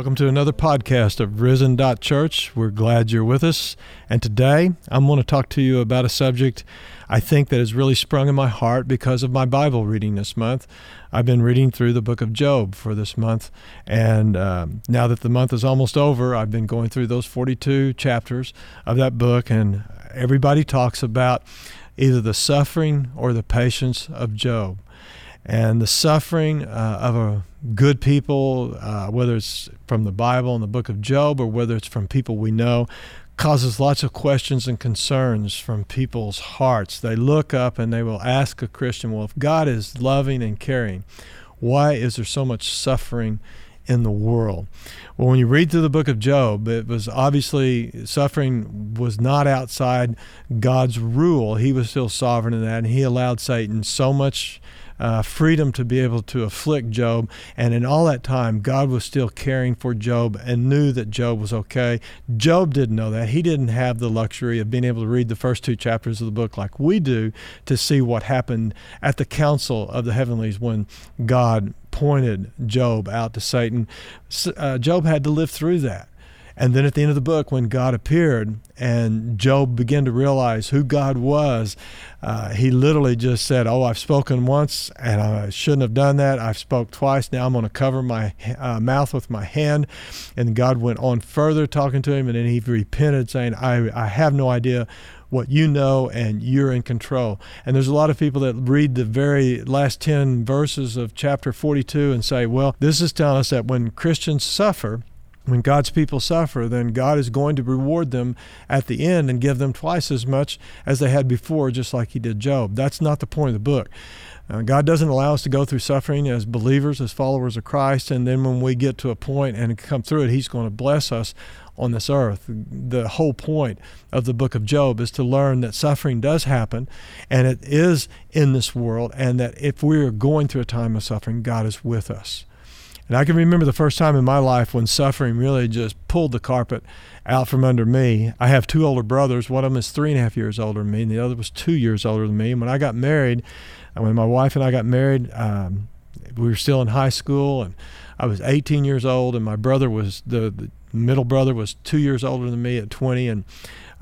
Welcome to another podcast of RiZEN Church. We're glad you're with us. And today I'm going to talk to you about a subject I think that has really sprung in my heart because of my Bible reading this month. I've been reading through the book of Job for this month. And um, now that the month is almost over, I've been going through those 42 chapters of that book. And everybody talks about either the suffering or the patience of Job and the suffering uh, of a good people, uh, whether it's from the Bible and the book of Job or whether it's from people we know, causes lots of questions and concerns from people's hearts. They look up and they will ask a Christian, well, if God is loving and caring, why is there so much suffering in the world? Well, when you read through the book of Job, it was obviously suffering was not outside God's rule. He was still sovereign in that, and he allowed Satan so much uh, freedom to be able to afflict Job. And in all that time, God was still caring for Job and knew that Job was okay. Job didn't know that. He didn't have the luxury of being able to read the first two chapters of the book like we do to see what happened at the council of the heavenlies when God pointed Job out to Satan. Uh, Job had to live through that. And then at the end of the book, when God appeared and Job began to realize who God was, uh, he literally just said, "Oh, I've spoken once and I shouldn't have done that. I've spoke twice. Now I'm going to cover my uh, mouth with my hand." And God went on further talking to him, and then he repented, saying, "I I have no idea." what you know and you're in control. And there's a lot of people that read the very last 10 verses of chapter 42 and say, well, this is telling us that when Christians suffer, when God's people suffer, then God is going to reward them at the end and give them twice as much as they had before, just like He did Job. That's not the point of the book. Uh, God doesn't allow us to go through suffering as believers, as followers of Christ, and then when we get to a point and come through it, He's going to bless us on this earth. The whole point of the book of Job is to learn that suffering does happen and it is in this world, and that if we are going through a time of suffering, God is with us. And I can remember the first time in my life when suffering really just pulled the carpet out from under me. I have two older brothers. One of them is three and a half years older than me, and the other was two years older than me. And when I got married, when my wife and I got married, um, we were still in high school, and I was 18 years old, and my brother was the, the middle brother was two years older than me at 20, and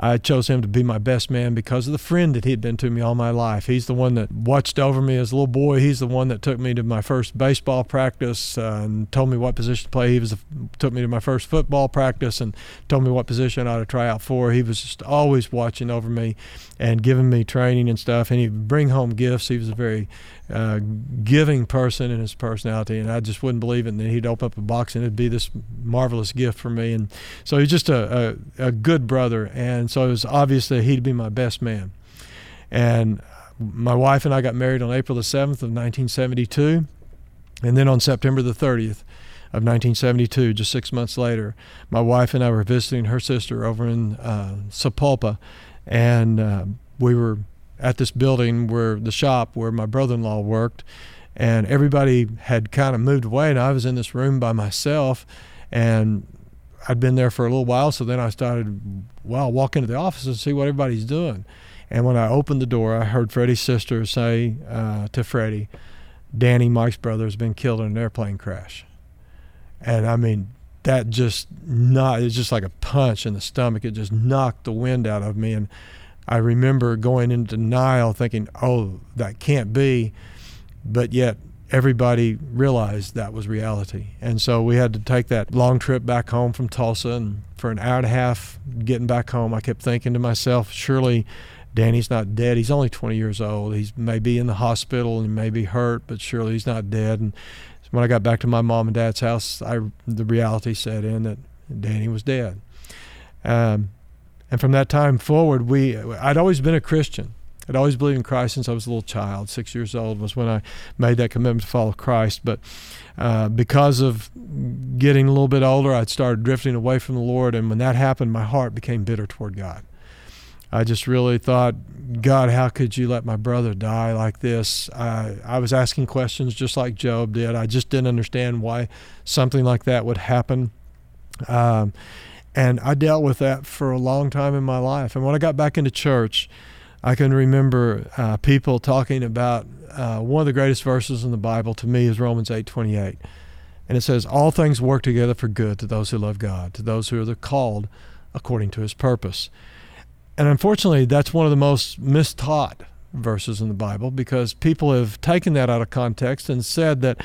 I chose him to be my best man because of the friend that he had been to me all my life. He's the one that watched over me as a little boy. He's the one that took me to my first baseball practice uh, and told me what position to play. He was took me to my first football practice and told me what position I ought to try out for. He was just always watching over me and giving me training and stuff. And he'd bring home gifts. He was a very uh, giving person in his personality, and I just wouldn't believe it. And then he'd open up a box, and it'd be this marvelous gift for me. And so he's just a, a, a good brother, and so it was obvious that he'd be my best man. And my wife and I got married on April the 7th of 1972, and then on September the 30th of 1972, just six months later, my wife and I were visiting her sister over in uh, Sapulpa, and uh, we were at this building where the shop where my brother-in-law worked and everybody had kind of moved away and I was in this room by myself and I'd been there for a little while so then I started well walk into the office and see what everybody's doing. And when I opened the door I heard Freddie's sister say uh, to Freddie Danny Mike's brother has been killed in an airplane crash. And I mean that just not it's just like a punch in the stomach. It just knocked the wind out of me. And I remember going into denial, thinking, "Oh, that can't be," but yet everybody realized that was reality, and so we had to take that long trip back home from Tulsa. And for an hour and a half, getting back home, I kept thinking to myself, "Surely." Danny's not dead. He's only 20 years old. He's maybe in the hospital and maybe hurt, but surely he's not dead. And when I got back to my mom and dad's house, I, the reality set in that Danny was dead. Um, and from that time forward, we I'd always been a Christian. I'd always believed in Christ since I was a little child. Six years old was when I made that commitment to follow Christ. But uh, because of getting a little bit older, I'd started drifting away from the Lord. And when that happened, my heart became bitter toward God. I just really thought, God, how could you let my brother die like this? I, I was asking questions just like Job did. I just didn't understand why something like that would happen. Um, and I dealt with that for a long time in my life. And when I got back into church, I can remember uh, people talking about uh, one of the greatest verses in the Bible to me is Romans 8:28. And it says, All things work together for good to those who love God, to those who are the called according to his purpose. And unfortunately, that's one of the most mistaught verses in the Bible because people have taken that out of context and said that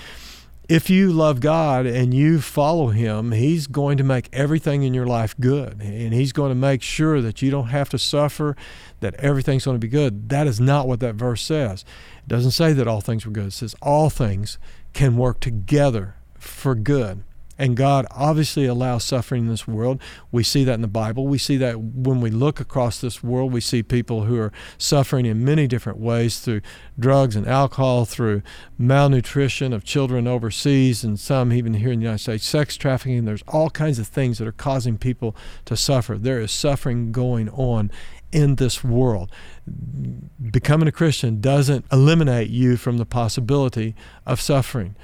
if you love God and you follow Him, He's going to make everything in your life good. And He's going to make sure that you don't have to suffer, that everything's going to be good. That is not what that verse says. It doesn't say that all things were good, it says all things can work together for good. And God obviously allows suffering in this world. We see that in the Bible. We see that when we look across this world, we see people who are suffering in many different ways through drugs and alcohol, through malnutrition of children overseas, and some even here in the United States, sex trafficking. There's all kinds of things that are causing people to suffer. There is suffering going on in this world. Becoming a Christian doesn't eliminate you from the possibility of suffering.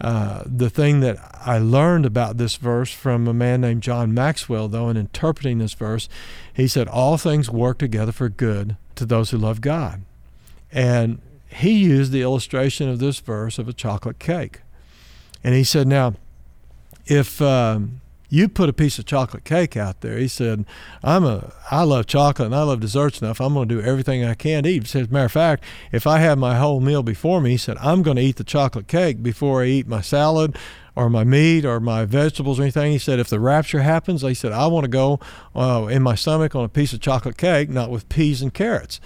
Uh, the thing that I learned about this verse from a man named John Maxwell, though, in interpreting this verse, he said, All things work together for good to those who love God. And he used the illustration of this verse of a chocolate cake. And he said, Now, if. Um, you put a piece of chocolate cake out there. He said, I'm a, I love chocolate and I love desserts enough. I'm going to do everything I can to eat. He said, as a matter of fact, if I have my whole meal before me, he said, I'm going to eat the chocolate cake before I eat my salad or my meat or my vegetables or anything. He said, if the rapture happens, he said, I want to go uh, in my stomach on a piece of chocolate cake, not with peas and carrots.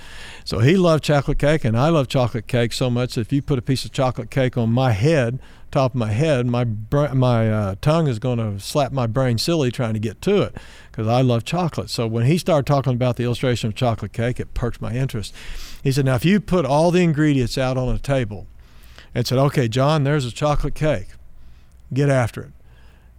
So he loved chocolate cake, and I love chocolate cake so much that if you put a piece of chocolate cake on my head, top of my head, my my uh, tongue is going to slap my brain silly trying to get to it because I love chocolate. So when he started talking about the illustration of chocolate cake, it perked my interest. He said, "Now if you put all the ingredients out on a table and said, "Okay, John, there's a chocolate cake. Get after it."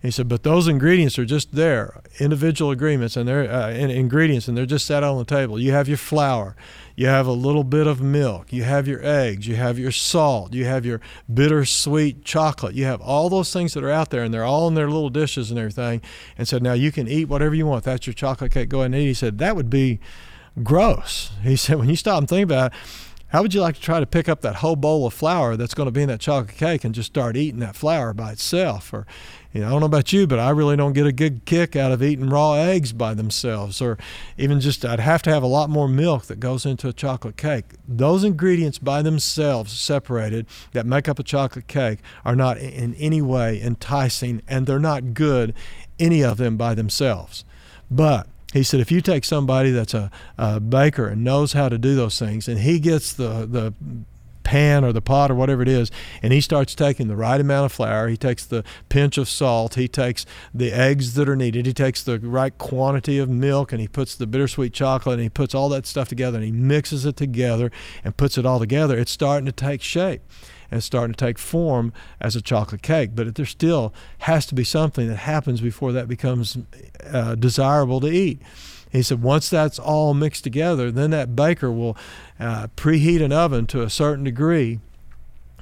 He said, but those ingredients are just there, individual agreements and they're uh, ingredients, and they're just set on the table. You have your flour, you have a little bit of milk, you have your eggs, you have your salt, you have your bittersweet chocolate, you have all those things that are out there, and they're all in their little dishes and everything. And so now you can eat whatever you want. That's your chocolate cake. Go ahead and eat. He said that would be gross. He said when you stop and think about it how would you like to try to pick up that whole bowl of flour that's going to be in that chocolate cake and just start eating that flour by itself? Or, you know, I don't know about you, but I really don't get a good kick out of eating raw eggs by themselves. Or even just, I'd have to have a lot more milk that goes into a chocolate cake. Those ingredients by themselves, separated, that make up a chocolate cake, are not in any way enticing and they're not good, any of them by themselves. But he said, if you take somebody that's a, a, baker and knows how to do those things, and he gets the, the pan or the pot or whatever it is, and he starts taking the right amount of flour, he takes the pinch of salt, he takes the eggs that are needed, he takes the right quantity of milk, and he puts the bittersweet chocolate, and he puts all that stuff together, and he mixes it together and puts it all together, it's starting to take shape and starting to take form as a chocolate cake. But there still has to be something that happens before that becomes uh, desirable to eat. He said once that's all mixed together, then that baker will uh, preheat an oven to a certain degree.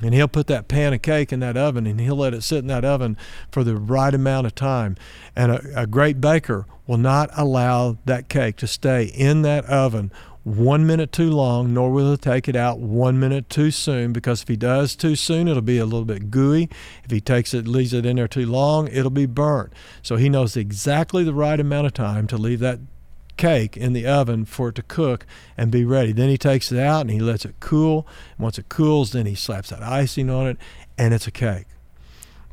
And he'll put that pan of cake in that oven and he'll let it sit in that oven for the right amount of time. And a, a great baker will not allow that cake to stay in that oven one minute too long, nor will he take it out one minute too soon, because if he does too soon, it'll be a little bit gooey. If he takes it, leaves it in there too long, it'll be burnt. So he knows exactly the right amount of time to leave that cake in the oven for it to cook and be ready. Then he takes it out and he lets it cool. Once it cools, then he slaps that icing on it, and it's a cake.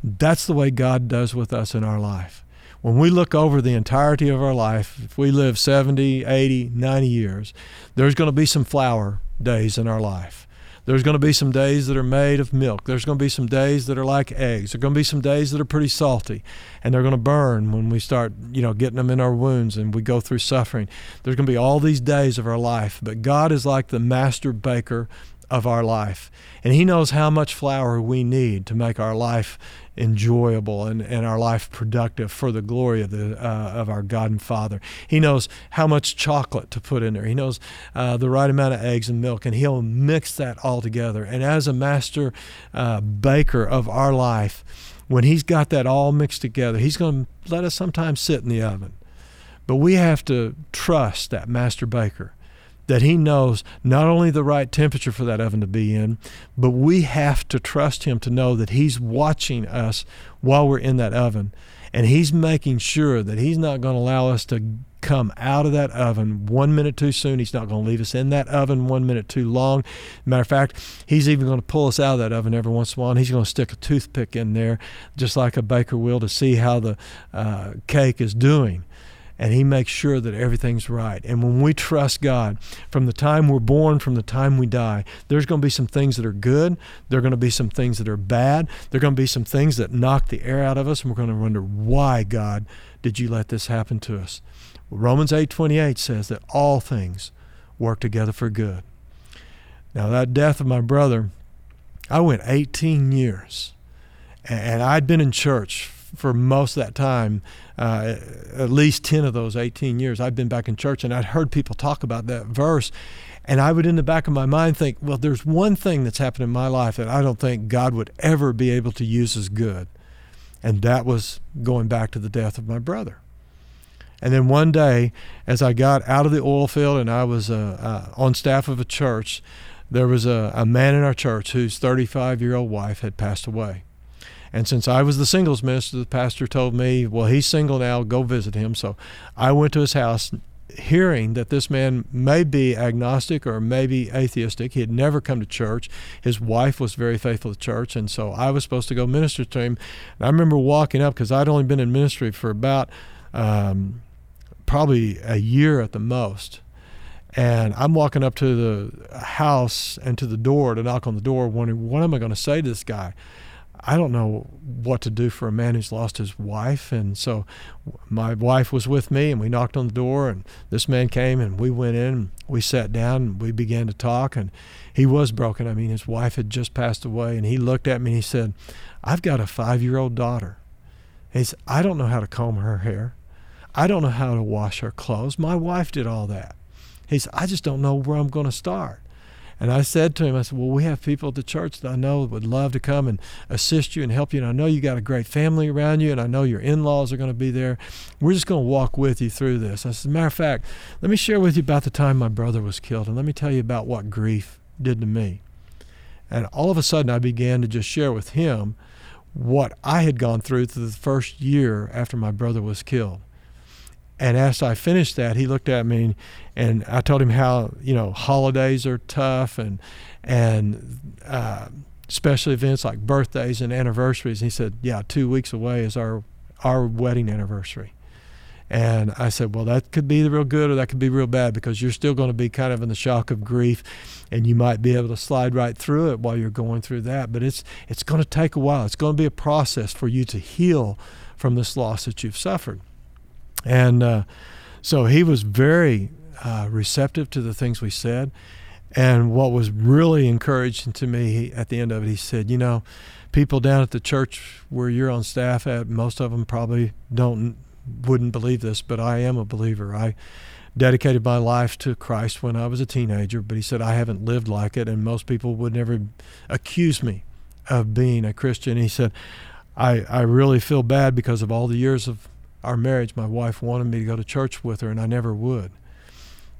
That's the way God does with us in our life when we look over the entirety of our life, if we live 70, 80, 90 years, there's going to be some flour days in our life. There's going to be some days that are made of milk. There's going to be some days that are like eggs. There's going to be some days that are pretty salty and they're going to burn when we start, you know, getting them in our wounds and we go through suffering. There's going to be all these days of our life, but God is like the master baker of our life. And He knows how much flour we need to make our life enjoyable and, and our life productive for the glory of the uh, of our God and Father. He knows how much chocolate to put in there. He knows uh, the right amount of eggs and milk, and He'll mix that all together. And as a master uh, baker of our life, when He's got that all mixed together, He's going to let us sometimes sit in the oven. But we have to trust that master baker that He knows not only the right temperature for that oven to be in, but we have to trust Him to know that He's watching us while we're in that oven. And He's making sure that He's not going to allow us to come out of that oven one minute too soon. He's not going to leave us in that oven one minute too long. Matter of fact, he's even going to pull us out of that oven every once in a while. And he's going to stick a toothpick in there, just like a baker will, to see how the uh, cake is doing and He makes sure that everything's right. And when we trust God, from the time we're born, from the time we die, there's going to be some things that are good. There are going to be some things that are bad. There are going to be some things that knock the air out of us, and we're going to wonder, why, God, did you let this happen to us? Romans 8:28 says that all things work together for good. Now that death of my brother, I went 18 years, and I'd been in church for most of that time, uh, at least 10 of those 18 years, I've been back in church and I'd heard people talk about that verse. And I would, in the back of my mind, think, well, there's one thing that's happened in my life that I don't think God would ever be able to use as good. And that was going back to the death of my brother. And then one day, as I got out of the oil field and I was uh, uh, on staff of a church, there was a, a man in our church whose 35 year old wife had passed away. And since I was the singles minister, the pastor told me, well, he's single now, go visit him. So I went to his house hearing that this man may be agnostic or maybe atheistic. He had never come to church. His wife was very faithful to church, and so I was supposed to go minister to him. And I remember walking up because I'd only been in ministry for about um, probably a year at the most. And I'm walking up to the house and to the door to knock on the door, wondering, what am I going to say to this guy? I don't know what to do for a man who's lost his wife. And so my wife was with me, and we knocked on the door, and this man came, and we went in, we sat down, and we began to talk. And he was broken. I mean, his wife had just passed away, and he looked at me and he said, I've got a five year old daughter. He said, I don't know how to comb her hair. I don't know how to wash her clothes. My wife did all that. He said, I just don't know where I'm going to start. And I said to him, I said, Well, we have people at the church that I know would love to come and assist you and help you. And I know you got a great family around you, and I know your in laws are going to be there. We're just going to walk with you through this. I said, Matter of fact, let me share with you about the time my brother was killed, and let me tell you about what grief did to me. And all of a sudden, I began to just share with him what I had gone through through the first year after my brother was killed. And as I finished that, he looked at me and I told him how, you know, holidays are tough and, and, uh, special events like birthdays and anniversaries. And he said, yeah, two weeks away is our, our wedding anniversary. And I said, well, that could be real good or that could be real bad because you're still going to be kind of in the shock of grief and you might be able to slide right through it while you're going through that. But it's, it's going to take a while. It's going to be a process for you to heal from this loss that you've suffered. And uh, so he was very uh, receptive to the things we said. And what was really encouraging to me at the end of it, he said, You know, people down at the church where you're on staff at, most of them probably don't, wouldn't believe this, but I am a believer. I dedicated my life to Christ when I was a teenager, but he said, I haven't lived like it, and most people would never accuse me of being a Christian. He said, I, I really feel bad because of all the years of our marriage, my wife wanted me to go to church with her, and I never would.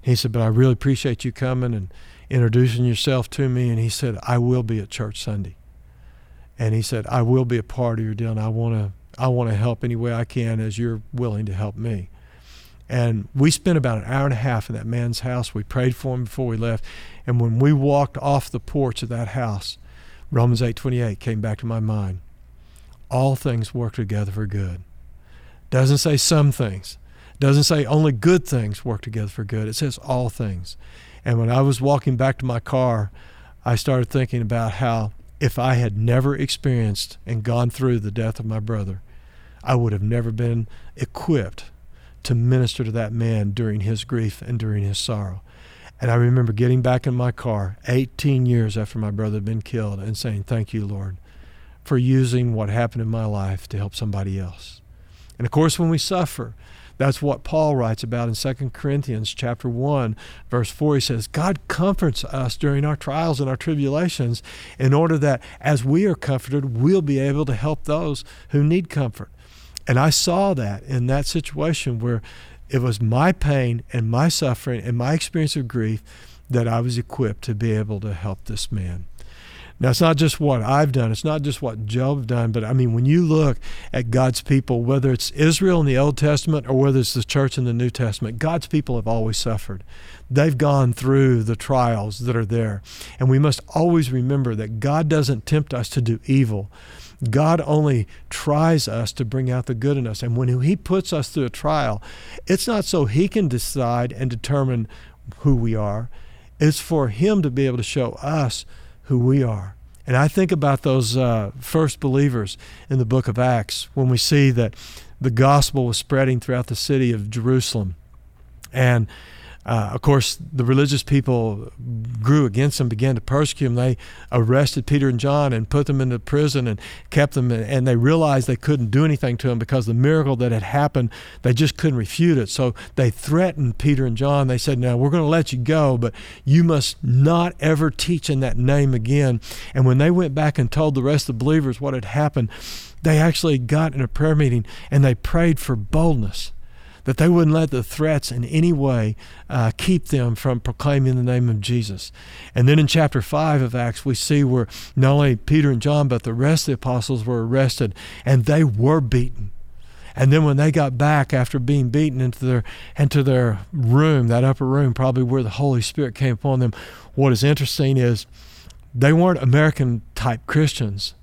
He said, But I really appreciate you coming and introducing yourself to me. And he said, I will be at church Sunday. And he said, I will be a part of your deal, and I want to I want to help any way I can as you're willing to help me. And we spent about an hour and a half in that man's house. We prayed for him before we left. And when we walked off the porch of that house, Romans 8:28 came back to my mind. All things work together for good doesn't say some things. Doesn't say only good things work together for good. It says all things. And when I was walking back to my car, I started thinking about how if I had never experienced and gone through the death of my brother, I would have never been equipped to minister to that man during his grief and during his sorrow. And I remember getting back in my car 18 years after my brother had been killed and saying, Thank you, Lord, for using what happened in my life to help somebody else. And of course, when we suffer, that's what Paul writes about in 2 Corinthians chapter 1 verse 4 he says God comforts us during our trials and our tribulations in order that as we are comforted we'll be able to help those who need comfort. And I saw that in that situation where it was my pain and my suffering and my experience of grief that I was equipped to be able to help this man. Now, it's not just what I've done, it's not just what Job's done, but I mean, when you look at God's people, whether it's Israel in the Old Testament or whether it's the church in the New Testament, God's people have always suffered. They've gone through the trials that are there. And we must always remember that God doesn't tempt us to do evil. God only tries us to bring out the good in us. And when He puts us through a trial, it's not so He can decide and determine who we are, it's for Him to be able to show us who we are. And I think about those uh, first believers in the book of Acts when we see that the gospel was spreading throughout the city of Jerusalem. And uh, of course, the religious people grew against them, began to persecute them. They arrested Peter and John and put them into prison and kept them. And they realized they couldn't do anything to them because the miracle that had happened, they just couldn't refute it. So they threatened Peter and John. They said, Now we're going to let you go, but you must not ever teach in that name again. And when they went back and told the rest of the believers what had happened, they actually got in a prayer meeting and they prayed for boldness that they wouldn't let the threats in any way uh, keep them from proclaiming the name of Jesus. And then in chapter 5 of Acts, we see where not only Peter and John, but the rest of the apostles were arrested and they were beaten. And then when they got back after being beaten into their into their room, that upper room, probably where the Holy Spirit came upon them, what is interesting is they weren't American type Christians.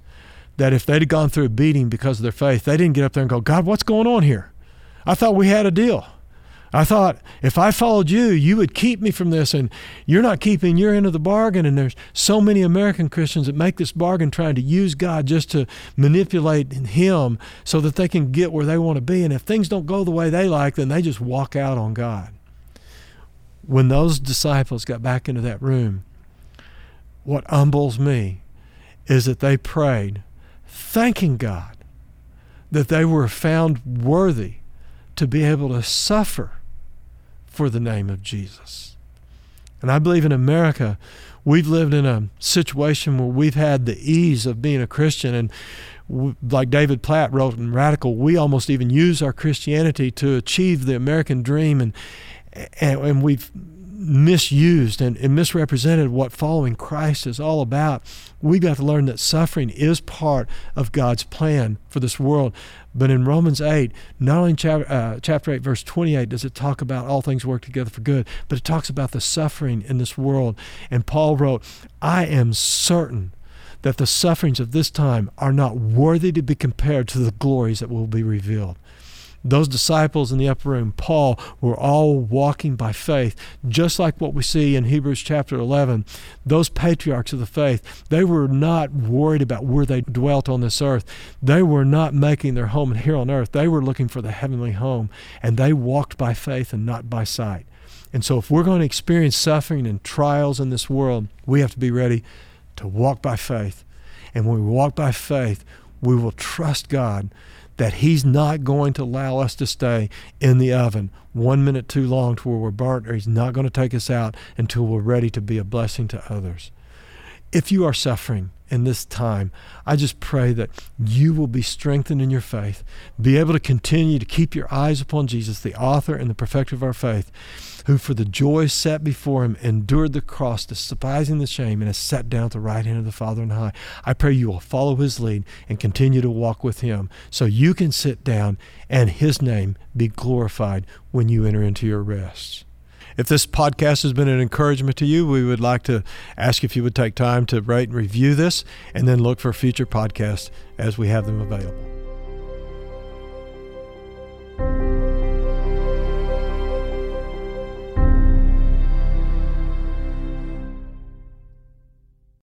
That if they'd gone through a beating because of their faith, they didn't get up there and go, God, what's going on here? I thought we had a deal. I thought if I followed you, you would keep me from this, and you're not keeping your end of the bargain. And there's so many American Christians that make this bargain trying to use God just to manipulate Him so that they can get where they want to be. And if things don't go the way they like, then they just walk out on God. When those disciples got back into that room, what humbles me is that they prayed, thanking God that they were found worthy to be able to suffer for the name of Jesus. And I believe in America, we've lived in a situation where we've had the ease of being a Christian. And like David Platt wrote in Radical, we almost even use our Christianity to achieve the American dream. And, and, we've misused and, and, misrepresented what following Christ is all about. We've got to learn that suffering is part of God's plan for this world. But in Romans 8, not only chapter, uh, chapter 8, verse 28, does it talk about all things work together for good, but it talks about the suffering in this world. And Paul wrote, I am certain that the sufferings of this time are not worthy to be compared to the glories that will be revealed. Those disciples in the upper room, Paul, were all walking by faith, just like what we see in Hebrews chapter 11. Those patriarchs of the faith, they were not worried about where they dwelt on this earth. They were not making their home here on earth. They were looking for the heavenly home, and they walked by faith and not by sight. And so, if we're going to experience suffering and trials in this world, we have to be ready to walk by faith. And when we walk by faith, we will trust God that He's not going to allow us to stay in the oven one minute too long to where we're burnt, or He's not going to take us out until we're ready to be a blessing to others. If you are suffering in this time, I just pray that you will be strengthened in your faith, be able to continue to keep your eyes upon Jesus, the author and the perfecter of our faith, who for the joy set before him endured the cross, despising the shame, and has sat down at the right hand of the Father on high. I pray you will follow his lead and continue to walk with him so you can sit down and his name be glorified when you enter into your rest. If this podcast has been an encouragement to you, we would like to ask if you would take time to rate and review this and then look for future podcasts as we have them available.